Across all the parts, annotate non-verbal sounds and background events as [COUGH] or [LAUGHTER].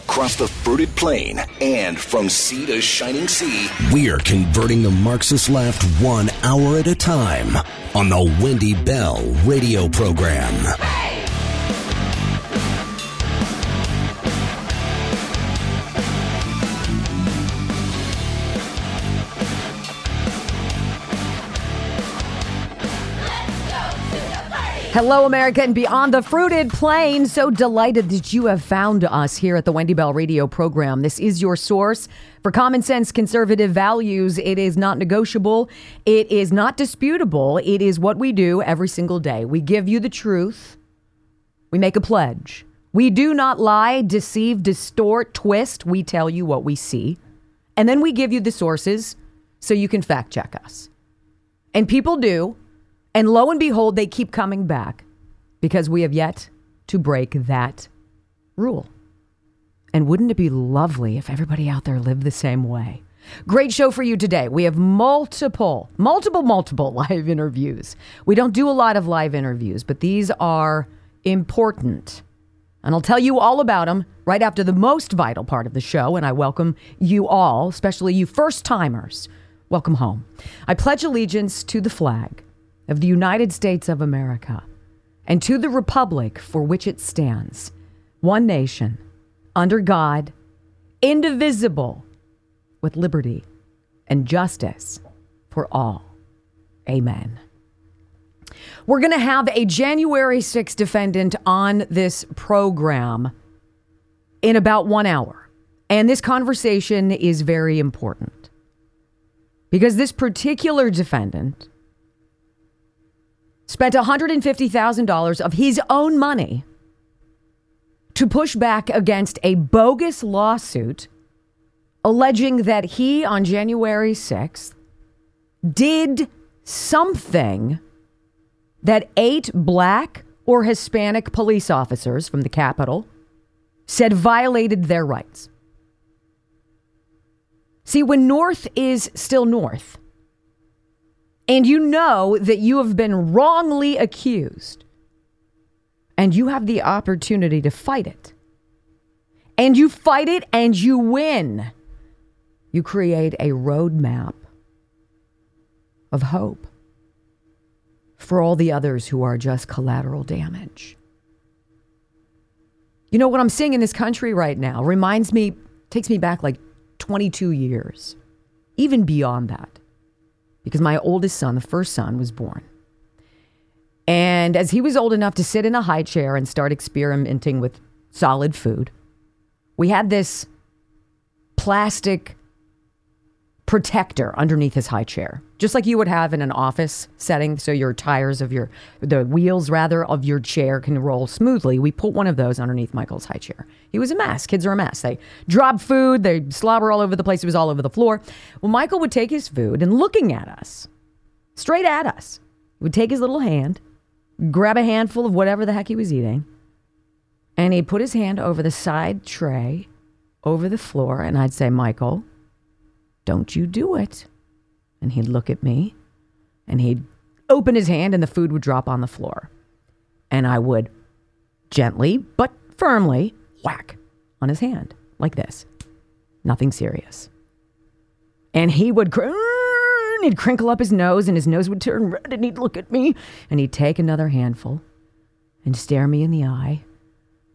across the fruited plain and from sea to shining sea, we are converting the Marxist left one hour at a time on the Wendy Bell radio program. Hello, America, and beyond the fruited plain. So delighted that you have found us here at the Wendy Bell Radio program. This is your source for common sense conservative values. It is not negotiable, it is not disputable. It is what we do every single day. We give you the truth, we make a pledge. We do not lie, deceive, distort, twist. We tell you what we see. And then we give you the sources so you can fact check us. And people do. And lo and behold, they keep coming back because we have yet to break that rule. And wouldn't it be lovely if everybody out there lived the same way? Great show for you today. We have multiple, multiple, multiple [LAUGHS] live interviews. We don't do a lot of live interviews, but these are important. And I'll tell you all about them right after the most vital part of the show. And I welcome you all, especially you first timers. Welcome home. I pledge allegiance to the flag of the United States of America and to the republic for which it stands, one nation, under God, indivisible, with liberty and justice for all. Amen. We're going to have a January 6th defendant on this program in about one hour. And this conversation is very important because this particular defendant spent $150,000 of his own money to push back against a bogus lawsuit alleging that he, on January 6th, did something that eight black or Hispanic police officers from the Capitol said violated their rights. See, when North is still North, and you know that you have been wrongly accused, and you have the opportunity to fight it, and you fight it and you win, you create a roadmap of hope for all the others who are just collateral damage. You know what I'm seeing in this country right now reminds me, takes me back like 22 years, even beyond that because my oldest son, the first son, was born. And as he was old enough to sit in a high chair and start experimenting with solid food, we had this plastic protector underneath his high chair, just like you would have in an office setting. So your tires of your, the wheels rather, of your chair can roll smoothly. We put one of those underneath Michael's high chair. He was a mess. Kids are a mess. They drop food, they slobber all over the place. It was all over the floor. Well, Michael would take his food and looking at us, straight at us, would take his little hand, grab a handful of whatever the heck he was eating, and he'd put his hand over the side tray, over the floor, and I'd say, Michael, don't you do it. And he'd look at me and he'd open his hand and the food would drop on the floor. And I would gently but firmly whack on his hand like this. Nothing serious. And he would cr- he'd crinkle up his nose and his nose would turn red and he'd look at me and he'd take another handful and stare me in the eye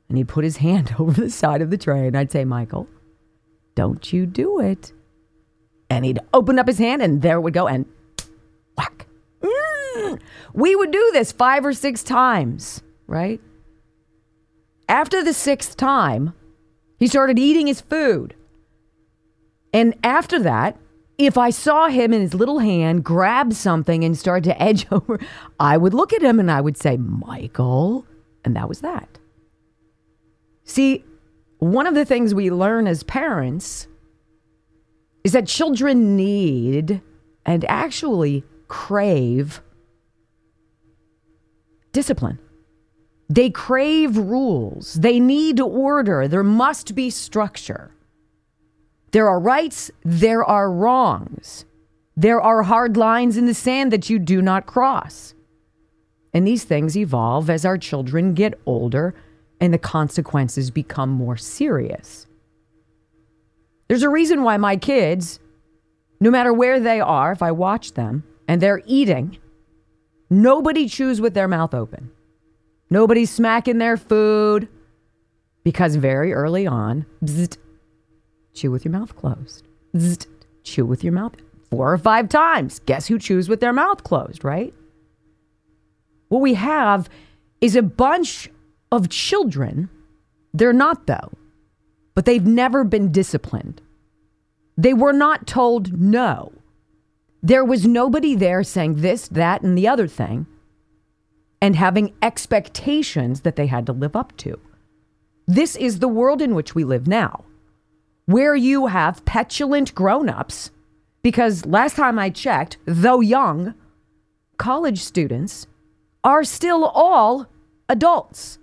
and he'd put his hand [LAUGHS] over the side of the tray and I'd say, "Michael, don't you do it." And he'd open up his hand and there would go and whack. Mm. We would do this five or six times, right? After the sixth time, he started eating his food. And after that, if I saw him in his little hand grab something and start to edge [LAUGHS] over, I would look at him and I would say, Michael. And that was that. See, one of the things we learn as parents is that children need and actually crave discipline. They crave rules. They need order. There must be structure. There are rights, there are wrongs. There are hard lines in the sand that you do not cross. And these things evolve as our children get older and the consequences become more serious. There's a reason why my kids, no matter where they are, if I watch them and they're eating, nobody chews with their mouth open. Nobody's smacking their food because very early on, chew with your mouth closed. Chew with your mouth four or five times. Guess who chews with their mouth closed, right? What we have is a bunch of children. They're not, though, but they've never been disciplined. They were not told no. There was nobody there saying this, that, and the other thing and having expectations that they had to live up to. This is the world in which we live now, where you have petulant grown ups, because last time I checked, though young, college students are still all adults.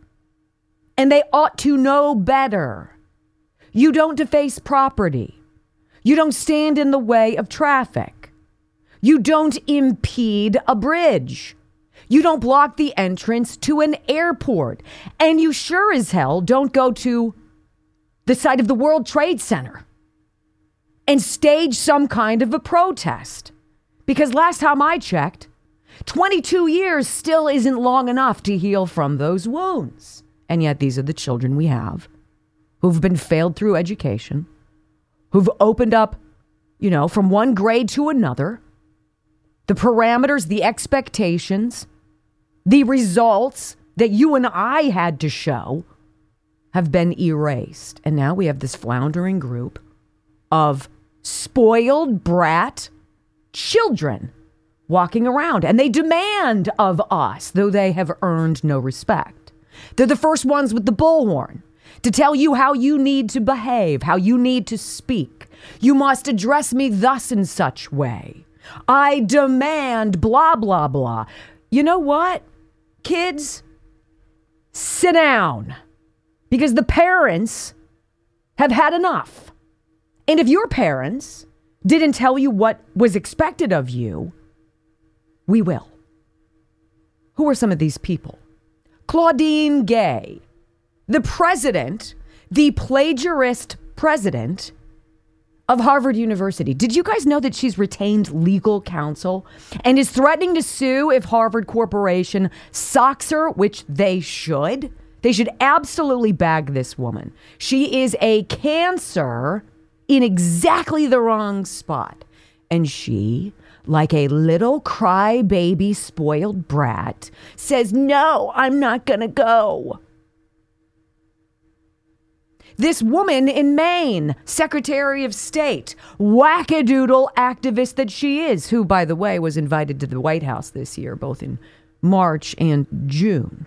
And they ought to know better. You don't deface property. You don't stand in the way of traffic. You don't impede a bridge. You don't block the entrance to an airport. And you sure as hell don't go to the site of the World Trade Center and stage some kind of a protest. Because last time I checked, 22 years still isn't long enough to heal from those wounds. And yet, these are the children we have who've been failed through education, who've opened up, you know, from one grade to another. The parameters, the expectations, the results that you and I had to show have been erased. And now we have this floundering group of spoiled brat children walking around. And they demand of us, though they have earned no respect. They're the first ones with the bullhorn to tell you how you need to behave, how you need to speak. You must address me thus in such way. I demand blah, blah, blah. You know what? kids, sit down because the parents have had enough. And if your parents didn't tell you what was expected of you, we will. Who are some of these people? Claudine Gay, the president, the plagiarist president of Harvard University. Did you guys know that she's retained legal counsel and is threatening to sue if Harvard Corporation socks her, which they should? They should absolutely bag this woman. She is a cancer in exactly the wrong spot. And she, like a little crybaby spoiled brat, says, No, I'm not going to go. This woman in Maine, Secretary of State, wackadoodle activist that she is, who, by the way, was invited to the White House this year, both in March and June.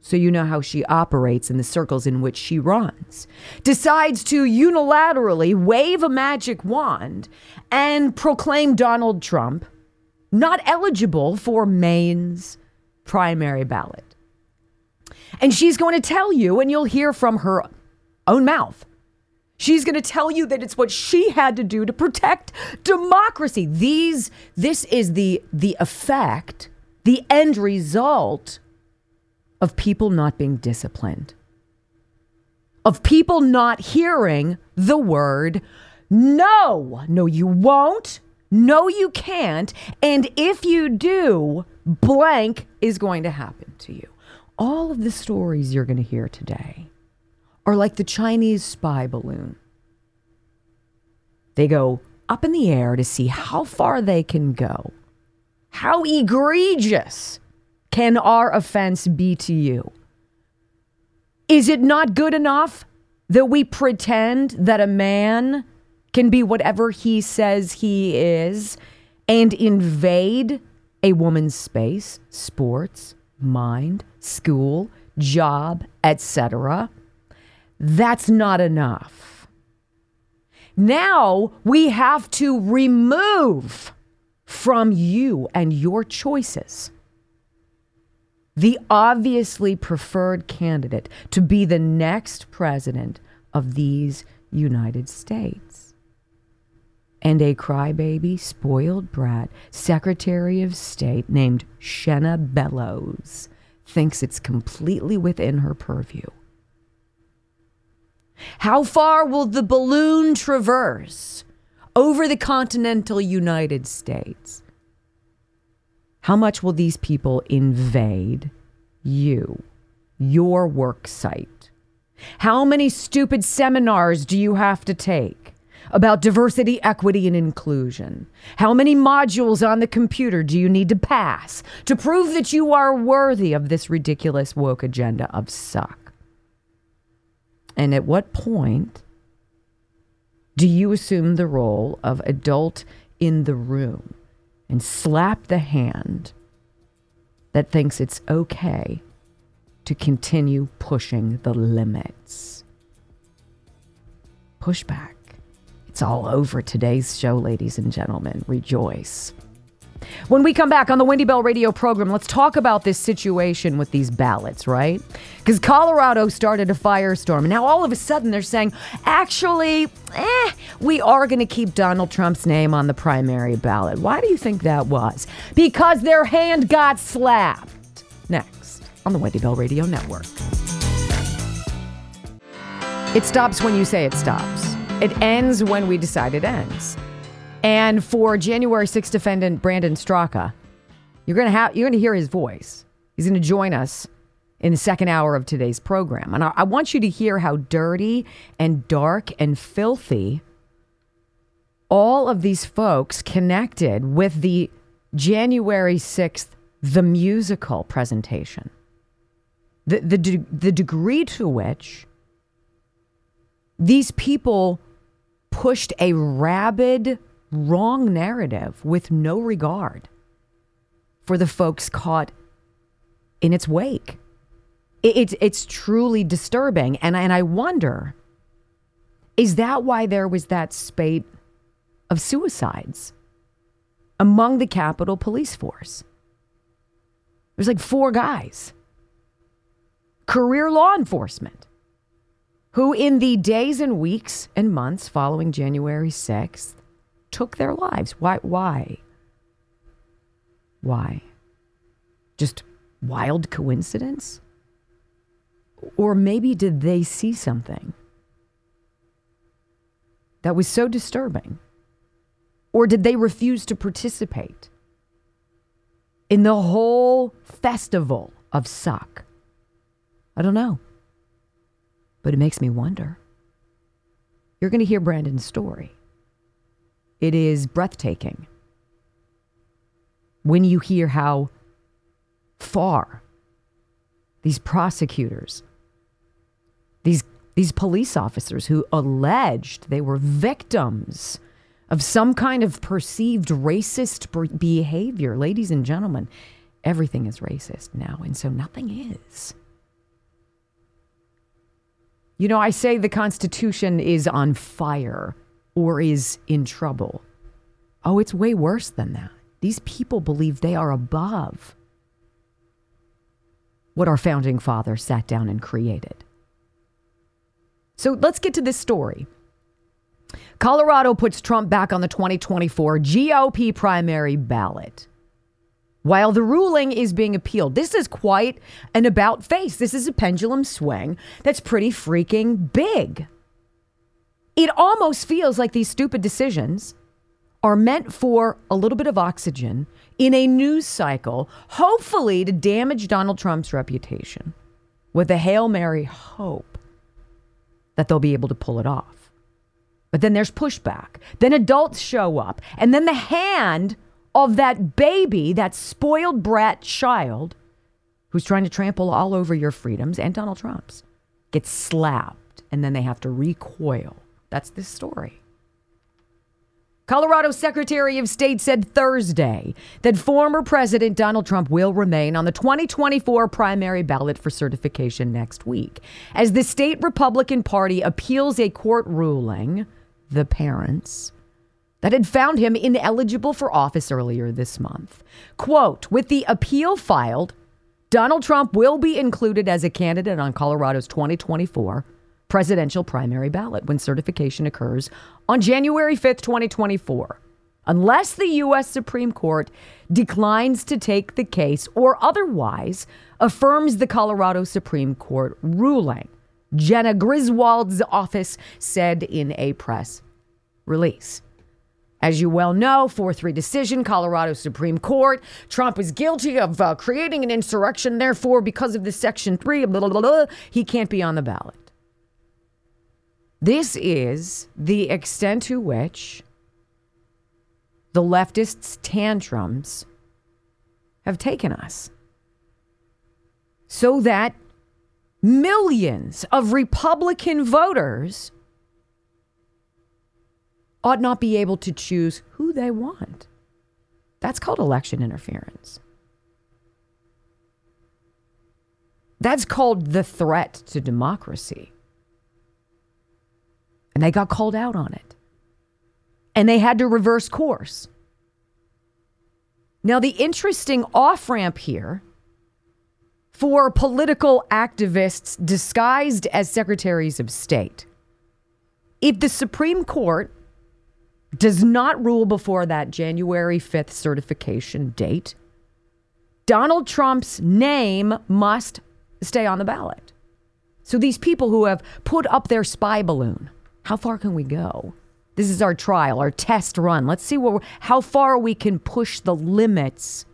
So you know how she operates in the circles in which she runs. Decides to unilaterally wave a magic wand and proclaim Donald Trump not eligible for Maine's primary ballot. And she's going to tell you, and you'll hear from her own mouth. She's going to tell you that it's what she had to do to protect democracy. These this is the the effect, the end result of people not being disciplined. Of people not hearing the word no. No you won't. No you can't. And if you do, blank is going to happen to you. All of the stories you're going to hear today are like the Chinese spy balloon. They go up in the air to see how far they can go, How egregious can our offense be to you? Is it not good enough that we pretend that a man can be whatever he says he is and invade a woman's space, sports, mind, school, job, etc.? That's not enough. Now we have to remove from you and your choices the obviously preferred candidate to be the next president of these United States. And a crybaby, spoiled brat, Secretary of State named Shenna Bellows thinks it's completely within her purview. How far will the balloon traverse over the continental United States? How much will these people invade you, your work site? How many stupid seminars do you have to take about diversity, equity, and inclusion? How many modules on the computer do you need to pass to prove that you are worthy of this ridiculous woke agenda of suck? And at what point do you assume the role of adult in the room? and slap the hand that thinks it's okay to continue pushing the limits. Push back. It's all over today's show, ladies and gentlemen. Rejoice. When we come back on the Wendy Bell radio program, let's talk about this situation with these ballots, right? Because Colorado started a firestorm. And now all of a sudden they're saying, actually, eh, we are going to keep Donald Trump's name on the primary ballot. Why do you think that was? Because their hand got slapped. Next on the Wendy Bell Radio Network. It stops when you say it stops. It ends when we decide it ends. And for January 6th defendant Brandon Straka, you're gonna have you're gonna hear his voice. He's gonna join us in the second hour of today's program. And I, I want you to hear how dirty and dark and filthy all of these folks connected with the January 6th, the musical presentation. The, the, de- the degree to which these people pushed a rabid wrong narrative with no regard for the folks caught in its wake. It's it's truly disturbing, and and I wonder, is that why there was that spate of suicides among the Capitol Police Force? There's like four guys, career law enforcement, who in the days and weeks and months following January 6th took their lives. Why? Why? Why? Just wild coincidence? Or maybe did they see something that was so disturbing? Or did they refuse to participate in the whole festival of suck? I don't know. But it makes me wonder. You're going to hear Brandon's story. It is breathtaking when you hear how far these prosecutors, these, these police officers who alleged they were victims of some kind of perceived racist behavior, ladies and gentlemen, everything is racist now, and so nothing is. You know, I say the Constitution is on fire or is in trouble. Oh, it's way worse than that. These people believe they are above what our founding fathers sat down and created. So let's get to this story. Colorado puts Trump back on the 2024 GOP primary ballot. While the ruling is being appealed, this is quite an about face. This is a pendulum swing that's pretty freaking big. It almost feels like these stupid decisions are meant for a little bit of oxygen in a news cycle, hopefully to damage Donald Trump's reputation with a Hail Mary hope that they'll be able to pull it off. But then there's pushback. Then adults show up. And then the hand of that baby, that spoiled brat child who's trying to trample all over your freedoms and Donald Trump's gets slapped and then they have to recoil. That's this story. Colorado Secretary of State said Thursday that former President Donald Trump will remain on the 2024 primary ballot for certification next week as the state Republican Party appeals a court ruling, the parents, that had found him ineligible for office earlier this month. Quote, with the appeal filed, Donald Trump will be included as a candidate on Colorado's 2024 presidential primary ballot when certification occurs on January 5th, 2024, unless the U.S. Supreme Court declines to take the case or otherwise affirms the Colorado Supreme Court ruling. Jena Griswold's office said in a press release. As you well know, 4 3 decision, Colorado Supreme Court. Trump is guilty of uh, creating an insurrection. Therefore, because of the Section 3, blah, blah, blah, he can't be on the ballot. This is the extent to which the leftists' tantrums have taken us. So that millions of Republican voters ought not be able to choose who they want. That's called election interference. That's called the threat to democracy. And they got called out on it. And they had to reverse course. Now, the interesting off ramp here for political activists disguised as secretaries of state. If the Supreme Court does not rule before that January 5th certification date, Donald Trump's name must stay on the ballot. So these people who have put up their spy balloon, how far can we go? This is our trial, our test run. Let's see what how far we can push the limits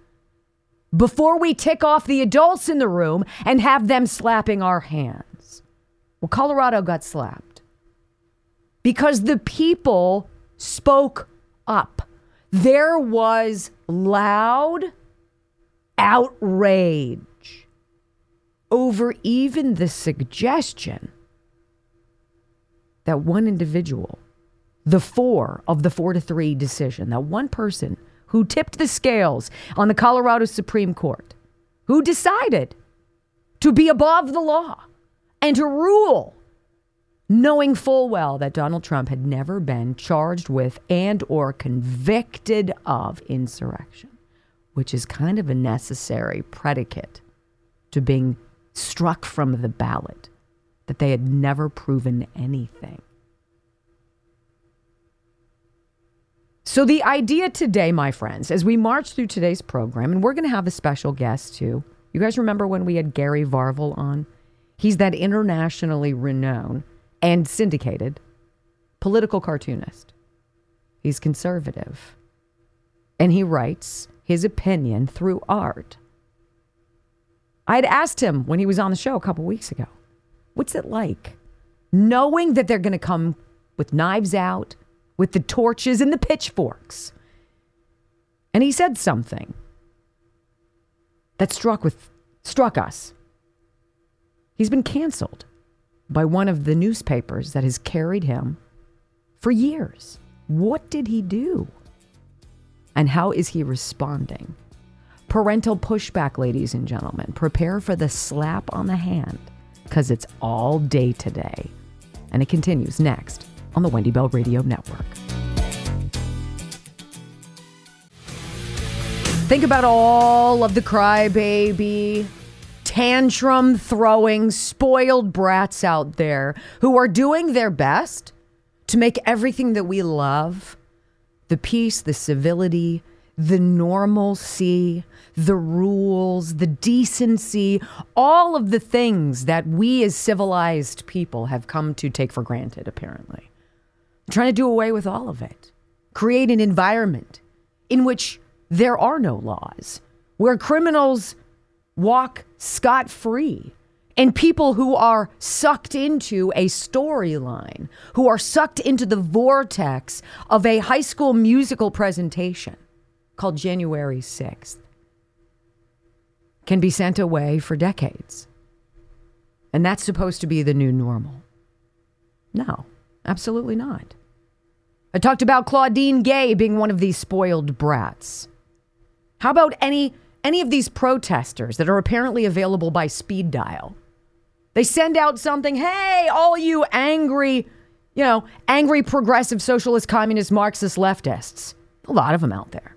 before we tick off the adults in the room and have them slapping our hands. Well, Colorado got slapped because the people spoke up. There was loud outrage over even the suggestion that one individual, the four of the four to three decision, that one person who tipped the scales on the Colorado Supreme Court, who decided to be above the law and to rule knowing full well that Donald Trump had never been charged with and or convicted of insurrection, which is kind of a necessary predicate to being struck from the ballot, that they had never proven anything. So, the idea today, my friends, as we march through today's program, and we're going to have a special guest too. You guys remember when we had Gary Varvel on? He's that internationally renowned and syndicated political cartoonist. He's conservative. And he writes his opinion through art. I had asked him when he was on the show a couple weeks ago, what's it like knowing that they're going to come with knives out, with the torches and the pitchforks? And he said something that struck with struck us. He's been canceled by one of the newspapers that has carried him for years. What did he do? And how is he responding? Parental pushback, ladies and gentlemen. Prepare for the slap on the hand because it's all day today. And it continues next on the Wendy Bell Radio Network. Think about all of the crybaby tantrum throwing, spoiled brats out there who are doing their best to make everything that we love the peace, the civility, the normalcy, the rules, the decency, all of the things that we as civilized people have come to take for granted, apparently. I'm trying to do away with all of it. Create an environment in which there are no laws, where criminals walk scot free. And people who are sucked into a storyline, who are sucked into the vortex of a high school musical presentation, called January 6th can be sent away for decades. And that's supposed to be the new normal. No, absolutely not. I talked about Claudine Gay being one of these spoiled brats. How about any any of these protesters that are apparently available by speed dial? They send out something, "Hey, all you angry, you know, angry progressive socialist communist marxist leftists." A lot of them out there.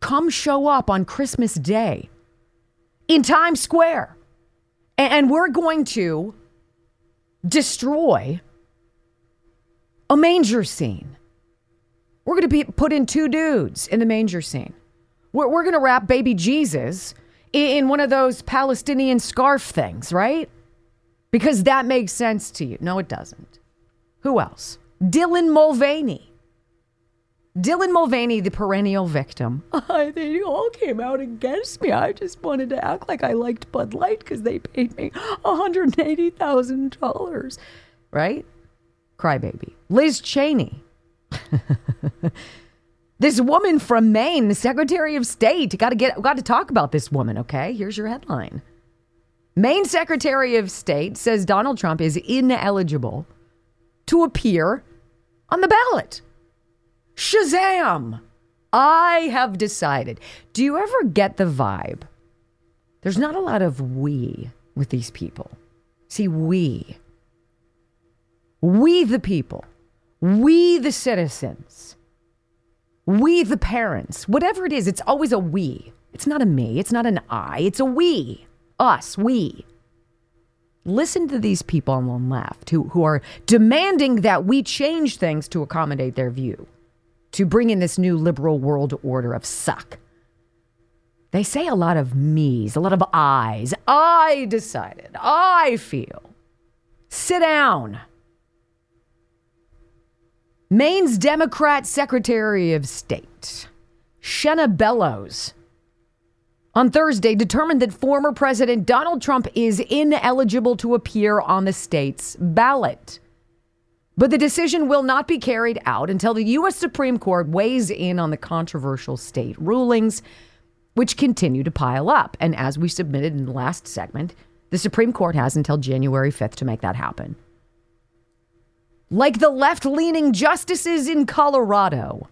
Come show up on Christmas Day in Times Square. And we're going to destroy a manger scene. We're going to be put in two dudes in the manger scene. We're, we're going to wrap baby Jesus in one of those Palestinian scarf things, right? Because that makes sense to you. No, it doesn't. Who else? Dylan Mulvaney. Dylan Mulvaney, the perennial victim. [LAUGHS] they all came out against me. I just wanted to act like I liked Bud Light because they paid me $180,000. Right? Crybaby. Liz Cheney. [LAUGHS] this woman from Maine, the Secretary of State. Got to get got to talk about this woman, okay? Here's your headline. Maine Secretary of State says Donald Trump is ineligible to appear on the ballot. Shazam! I have decided. Do you ever get the vibe? There's not a lot of we with these people. See, we. We the people. We the citizens. We the parents. Whatever it is, it's always a we. It's not a me. It's not an I. It's a we. Us. We. Listen to these people on the left who, who are demanding that we change things to accommodate their view to bring in this new liberal world order of suck. They say a lot of me's, a lot of I's. I decided. I feel. Sit down. Maine's Democrat Secretary of State, Shenna Bellows, on Thursday determined that former President Donald Trump is ineligible to appear on the state's ballot. But the decision will not be carried out until the U.S. Supreme Court weighs in on the controversial state rulings, which continue to pile up. And as we submitted in the last segment, the Supreme Court has until January 5th to make that happen. Like the left leaning justices in Colorado,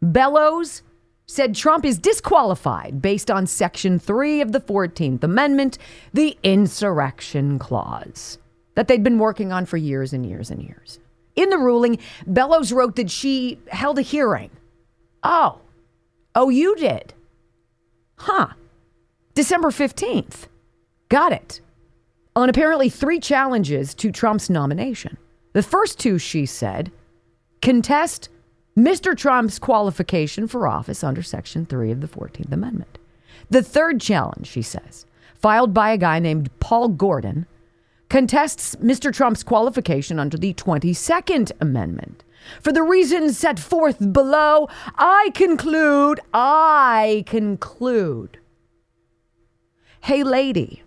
Bellows said Trump is disqualified based on Section 3 of the 14th Amendment, the insurrection clause, that they'd been working on for years and years and years. In the ruling, Bellows wrote that she held a hearing. Oh, oh, you did? Huh. December 15th. Got it. On apparently three challenges to Trump's nomination. The first two, she said, contest Mr. Trump's qualification for office under Section 3 of the 14th Amendment. The third challenge, she says, filed by a guy named Paul Gordon, contests Mr. Trump's qualification under the 22nd Amendment. For the reasons set forth below, I conclude, I conclude. Hey, lady.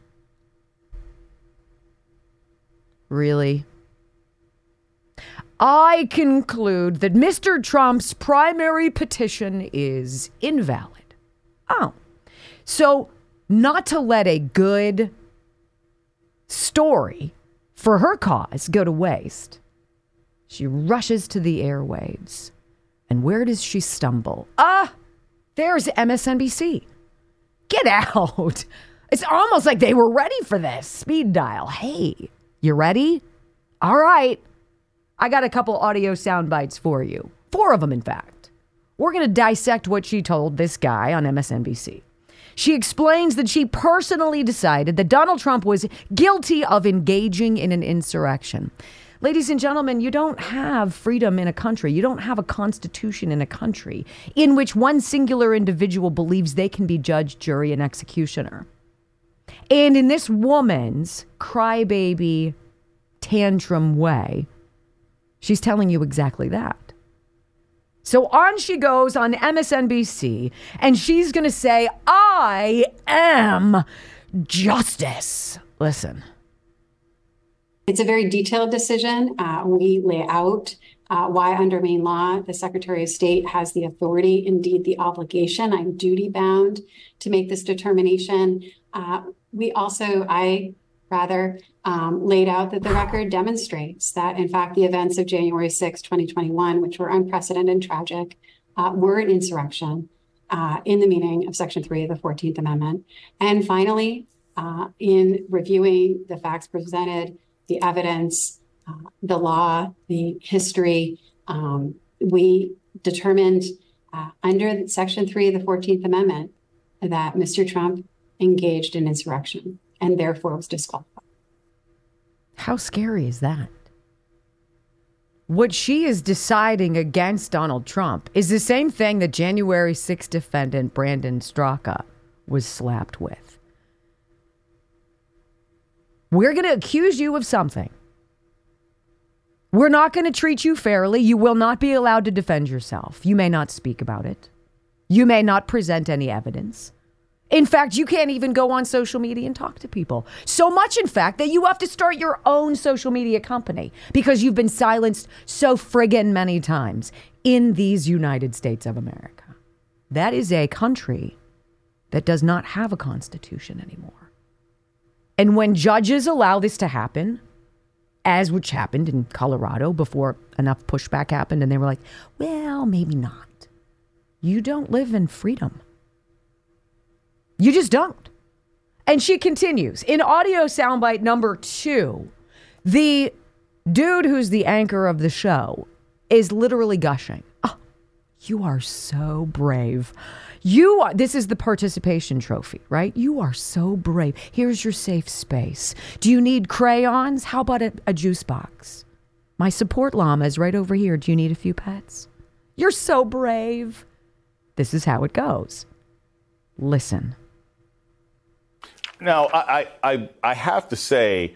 Really? I conclude that Mr. Trump's primary petition is invalid. Oh. So, not to let a good story for her cause go to waste. She rushes to the airwaves. And where does she stumble? Ah, there's MSNBC. Get out. It's almost like they were ready for this. Speed dial. Hey, you ready? All right. I got a couple audio sound bites for you. Four of them, in fact. We're going to dissect what she told this guy on MSNBC. She explains that she personally decided that Donald Trump was guilty of engaging in an insurrection. Ladies and gentlemen, you don't have freedom in a country. You don't have a constitution in a country in which one singular individual believes they can be judge, jury, and executioner. And in this woman's crybaby tantrum way, she's telling you exactly that. So on she goes on MSNBC, and she's going to say, I am justice. Listen. It's a very detailed decision. Uh, we lay out uh, why under Maine law the Secretary of State has the authority, indeed the obligation. I'm duty bound to make this determination. Uh, we also, I rather, um, laid out that the record demonstrates that, in fact, the events of January 6, 2021, which were unprecedented and tragic, uh, were an insurrection uh, in the meaning of Section 3 of the 14th Amendment. And finally, uh, in reviewing the facts presented, the evidence, uh, the law, the history, um, we determined uh, under Section 3 of the 14th Amendment that Mr. Trump engaged in insurrection and therefore was disqualified. How scary is that? What she is deciding against Donald Trump is the same thing that January 6th defendant Brandon Straka was slapped with. We're going to accuse you of something. We're not going to treat you fairly. You will not be allowed to defend yourself. You may not speak about it. You may not present any evidence. In fact, you can't even go on social media and talk to people. So much, in fact, that you have to start your own social media company because you've been silenced so friggin' many times in these United States of America. That is a country that does not have a constitution anymore. And when judges allow this to happen, as which happened in Colorado before enough pushback happened, and they were like, well, maybe not. You don't live in freedom. You just don't. And she continues in audio soundbite number two, the dude who's the anchor of the show is literally gushing. Oh, you are so brave. You are, this is the participation trophy, right? You are so brave. Here's your safe space. Do you need crayons? How about a, a juice box? My support llama is right over here. Do you need a few pets? You're so brave. This is how it goes. Listen. Now, I, I, I have to say,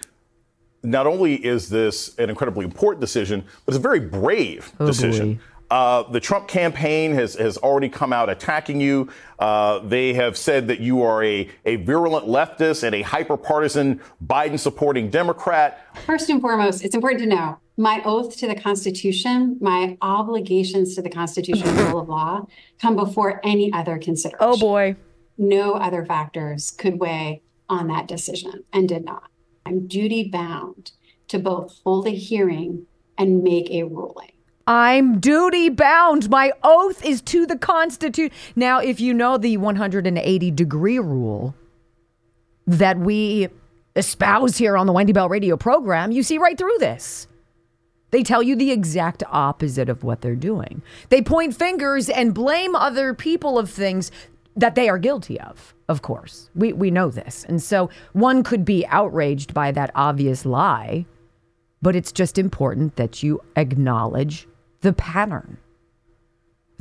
not only is this an incredibly important decision, but it's a very brave Oh, decision. Uh, the Trump campaign has, has already come out attacking you. Uh, they have said that you are a, a virulent leftist and a hyper partisan Biden supporting Democrat. First and foremost, it's important to know my oath to the Constitution, my obligations to the Constitution and rule of law come before any other consideration. Oh boy. No other factors could weigh on that decision and did not. I'm duty bound to both hold a hearing and make a ruling. I'm duty bound. My oath is to the Constitution. Now, if you know the 180 degree rule that we espouse here on the Wendy Bell radio program, you see right through this. They tell you the exact opposite of what they're doing. They point fingers and blame other people of things that they are guilty of, of course. We, we know this. And so one could be outraged by that obvious lie, but it's just important that you acknowledge the pattern.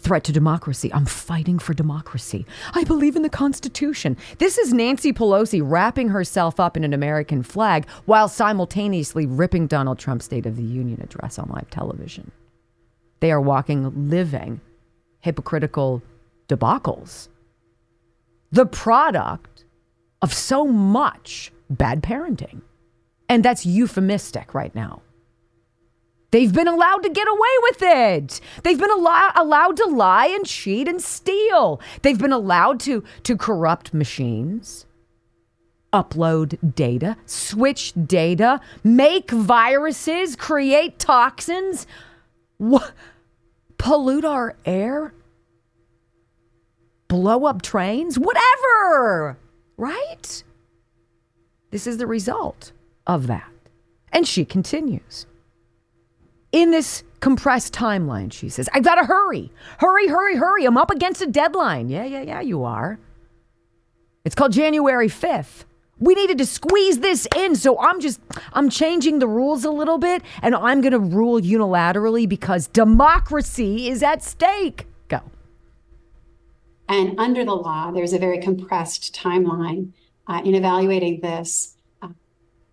Threat to democracy. I'm fighting for democracy. I believe in the Constitution. This is Nancy Pelosi wrapping herself up in an American flag while simultaneously ripping Donald Trump's State of the Union address on live television. They are walking living hypocritical debacles. The product of so much bad parenting. And that's euphemistic right now. They've been allowed to get away with it. They've been allow- allowed to lie and cheat and steal. They've been allowed to, to corrupt machines, upload data, switch data, make viruses, create toxins, wha- pollute our air, blow up trains, whatever, right? This is the result of that. And she continues in this compressed timeline, she says, I've gotta hurry. Hurry, hurry, hurry. I'm up against a deadline. Yeah, yeah, yeah, you are. It's called January 5th. We needed to squeeze this in, so I'm just I'm changing the rules a little bit and I'm going to rule unilaterally because democracy is at stake. And under the law, there's a very compressed timeline. Uh, in evaluating this, uh,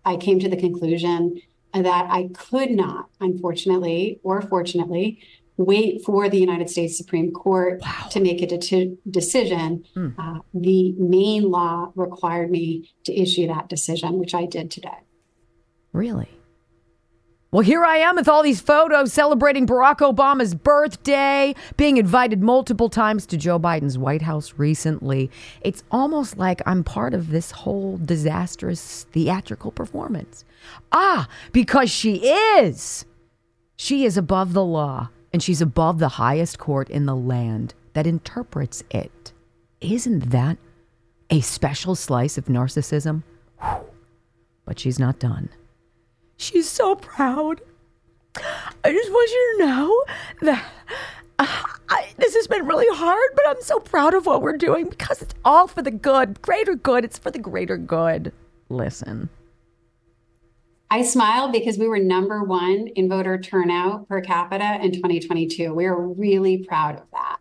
I came to the conclusion that I could not, unfortunately or fortunately, wait for the United States Supreme Court to make a de- decision. Uh, the Maine law required me to issue that decision, which I did today. Really? Well, here I am with all these photos celebrating Barack Obama's birthday, being invited multiple times to Joe Biden's White House recently. It's almost like I'm part of this whole disastrous theatrical performance. Ah, because she is. She is above the law, and she's above the highest court in the land that interprets it. Isn't that a special slice of narcissism? Whew. But she's not done. She's so proud. I just want you to know that uh, I, this has been really hard, but I'm so proud of what we're doing because it's all for the good, greater good. It's for the greater good. Listen. I smile because we were number one in voter turnout per capita in 2022. We are really proud of that.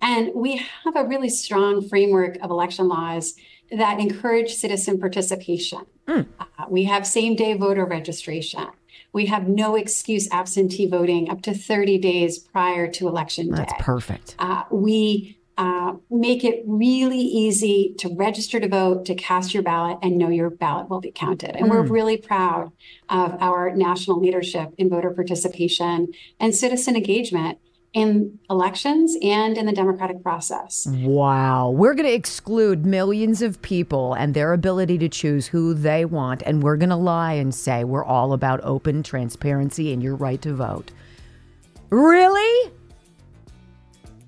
And we have a really strong framework of election laws that encourage citizen participation. Mm. Uh, we have same day voter registration. We have no excuse absentee voting up to 30 days prior to election day. That's perfect. Uh, we uh, make it really easy to register to vote, to cast your ballot, and know your ballot will be counted. And mm. we're really proud of our national leadership in voter participation and citizen engagement in elections and in the democratic process. Wow. We're going to exclude millions of people and their ability to choose who they want. And we're going to lie and say we're all about open transparency and your right to vote. Really?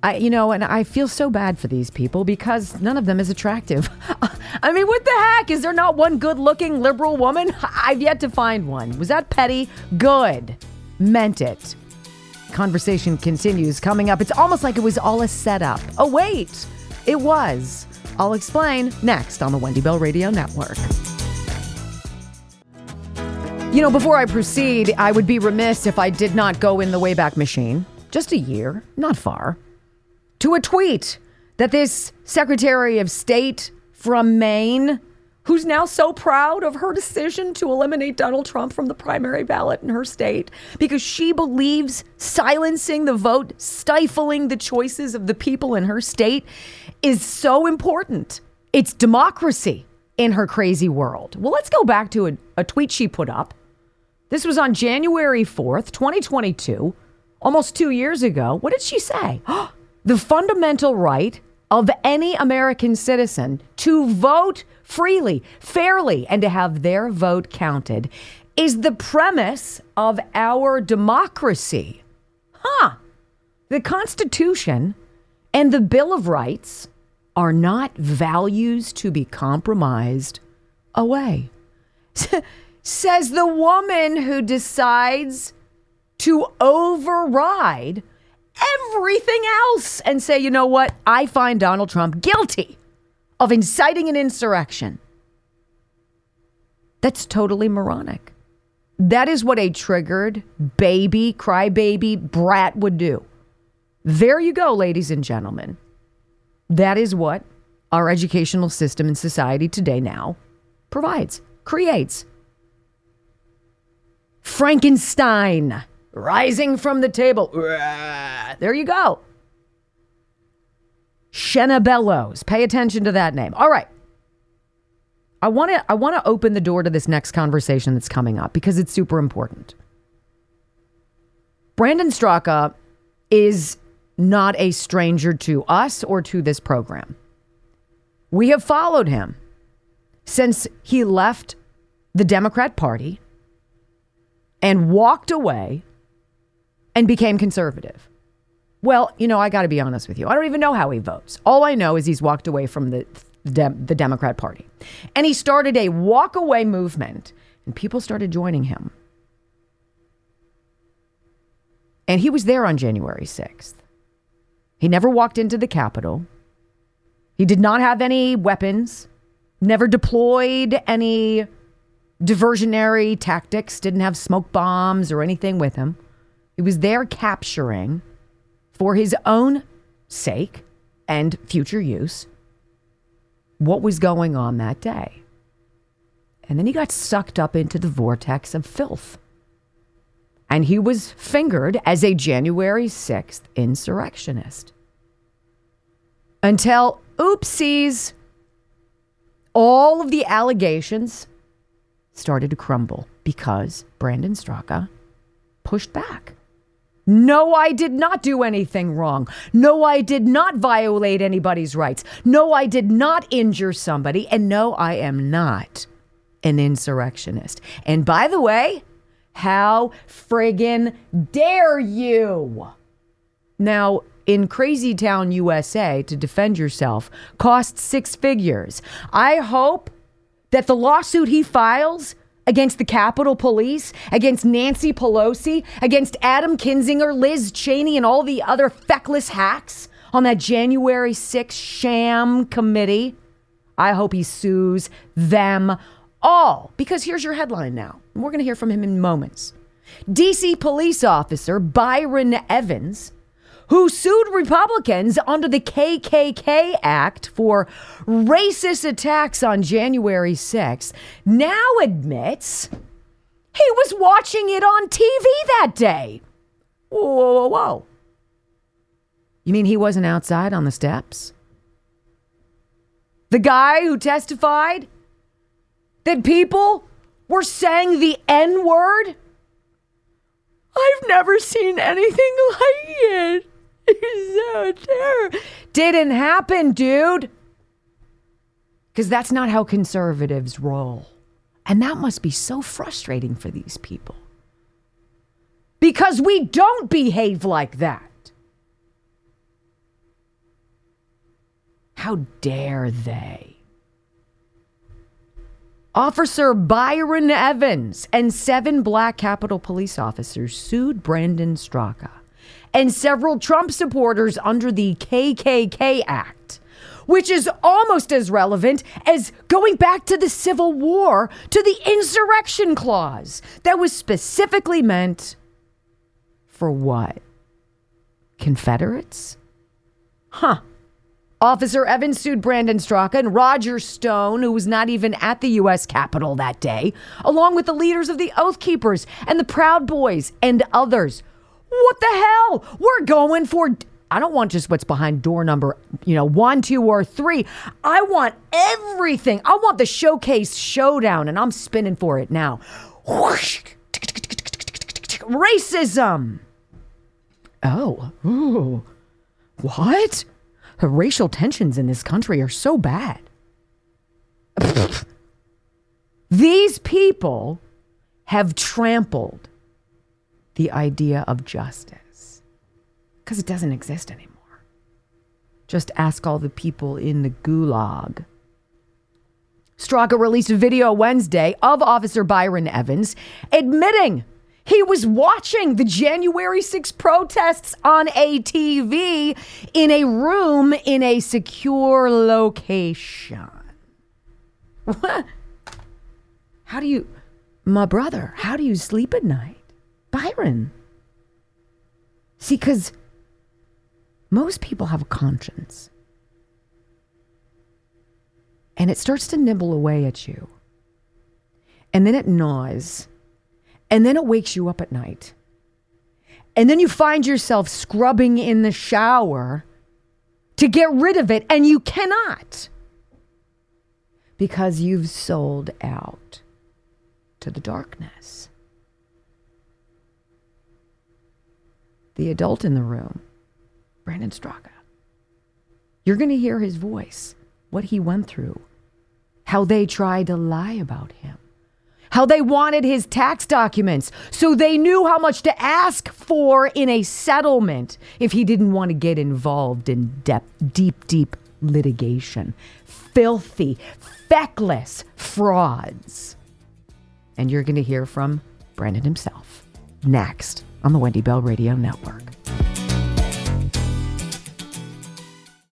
I, you know, and I feel so bad for these people because none of them is attractive. [LAUGHS] I mean, what the heck? Is there not one good looking liberal woman? [LAUGHS] I've yet to find one. Was that petty? Good. Meant it. Conversation continues coming up. It's almost like it was all a setup. Oh, wait, it was. I'll explain next on the Wendy Bell Radio Network. You know, before I proceed, I would be remiss if I did not go in the Wayback Machine, just a year, not far, to a tweet that this Secretary of State from Maine who's now so proud of her decision to eliminate Donald Trump from the primary ballot in her state because she believes silencing the vote, stifling the choices of the people in her state is so important. It's democracy in her crazy world. Well, let's go back to a, a tweet she put up. This was on January 4th, 2022, almost two years ago. What did she say? [GASPS] the fundamental right of any American citizen to vote freely, fairly, and to have their vote counted is the premise of our democracy. Huh. The Constitution and the Bill of Rights are not values to be compromised away. [LAUGHS] Says the woman who decides to override everything else and say, you know what? I find Donald Trump guilty of inciting an insurrection. That's totally moronic. That is what a triggered baby, crybaby brat would do. There you go, ladies and gentlemen. That is what our educational system and society today now provides, creates. Frankenstein rising from the table. There you go. Shenna Bellows. Pay attention to that name. All right. I want to I want to open the door to this next conversation that's coming up because it's super important. Brandon Straka is not a stranger to us or to this program. We have followed him since he left the Democrat Party and walked away and became conservative. Well, you know, I got to be honest with you. I don't even know how he votes. All I know is he's walked away from the the, Democrat Party. And he started a walk away movement, and people started joining him. And he was there on January 6th. He never walked into the Capitol. He did not have any weapons, never deployed any diversionary tactics, didn't have smoke bombs or anything with him. He was there capturing for his own sake and future use what was going on that day. And then he got sucked up into the vortex of filth. And he was fingered as a January 6th insurrectionist. Until, oopsies, all of the allegations started to crumble because Brandon Straka pushed back. No, I did not do anything wrong. No, I did not violate anybody's rights. No, I did not injure somebody. And no, I am not an insurrectionist. And by the way, how friggin' dare you? Now, in Crazy Town, USA, to defend yourself costs six figures. I hope that the lawsuit he files against the Capitol Police, against Nancy Pelosi, against Adam Kinzinger, Liz Cheney, and all the other feckless hacks on that January 6th sham committee. I hope he sues them all. Because here's your headline now. We're going to hear from him in moments. DC police officer Byron Evans who sued Republicans under the KKK Act for racist attacks on January 6th, now admits he was watching it on TV that day. Whoa, whoa, whoa, whoa. You mean he wasn't outside on the steps? The guy who testified that people were saying the N word? I've never seen anything like it. [LAUGHS] so terrible. Didn't happen, dude. Because that's not how conservatives roll. And that must be so frustrating for these people. Because we don't behave like that. How dare they? Officer Byron Evans and seven black Capitol police officers sued Brandon Straka and several Trump supporters under the KKK Act, which is almost as relevant as going back to the Civil War to the Insurrection Clause that was specifically meant for what? Confederates? Huh. Officer Evans sued Brandon Straka and Roger Stone, who was not even at the U.S. Capitol that day, along with the leaders of the Oath Keepers and the Proud Boys and others what the hell? We're going for. I don't want just what's behind door number, you know, one, two, or three. I want everything. I want the showcase showdown, and I'm spinning for it now. Racism. Oh, ooh. what? The racial tensions in this country are so bad. [LAUGHS] These people have trampled the idea of justice because it doesn't exist anymore. Just ask all the people in the gulag. Straka released a video Wednesday of Officer Byron Evans admitting he was watching the January 6 protests on a TV in a room in a secure location. What? How do you, my brother, how do you sleep at night? Byron. See, because most people have a conscience. And it starts to nibble away at you. And then it gnaws. And then it wakes you up at night. And then you find yourself scrubbing in the shower to get rid of it, and you cannot because you've sold out to the darkness. The adult in the room, Brandon Straka. You're going to hear his voice, what he went through, how they tried to lie about him, how they wanted his tax documents so they knew how much to ask for in a settlement if he didn't want to get involved in deep, deep, deep litigation. Filthy, feckless frauds. And you're going to hear from Brandon himself next on the Wendy Bell Radio Network.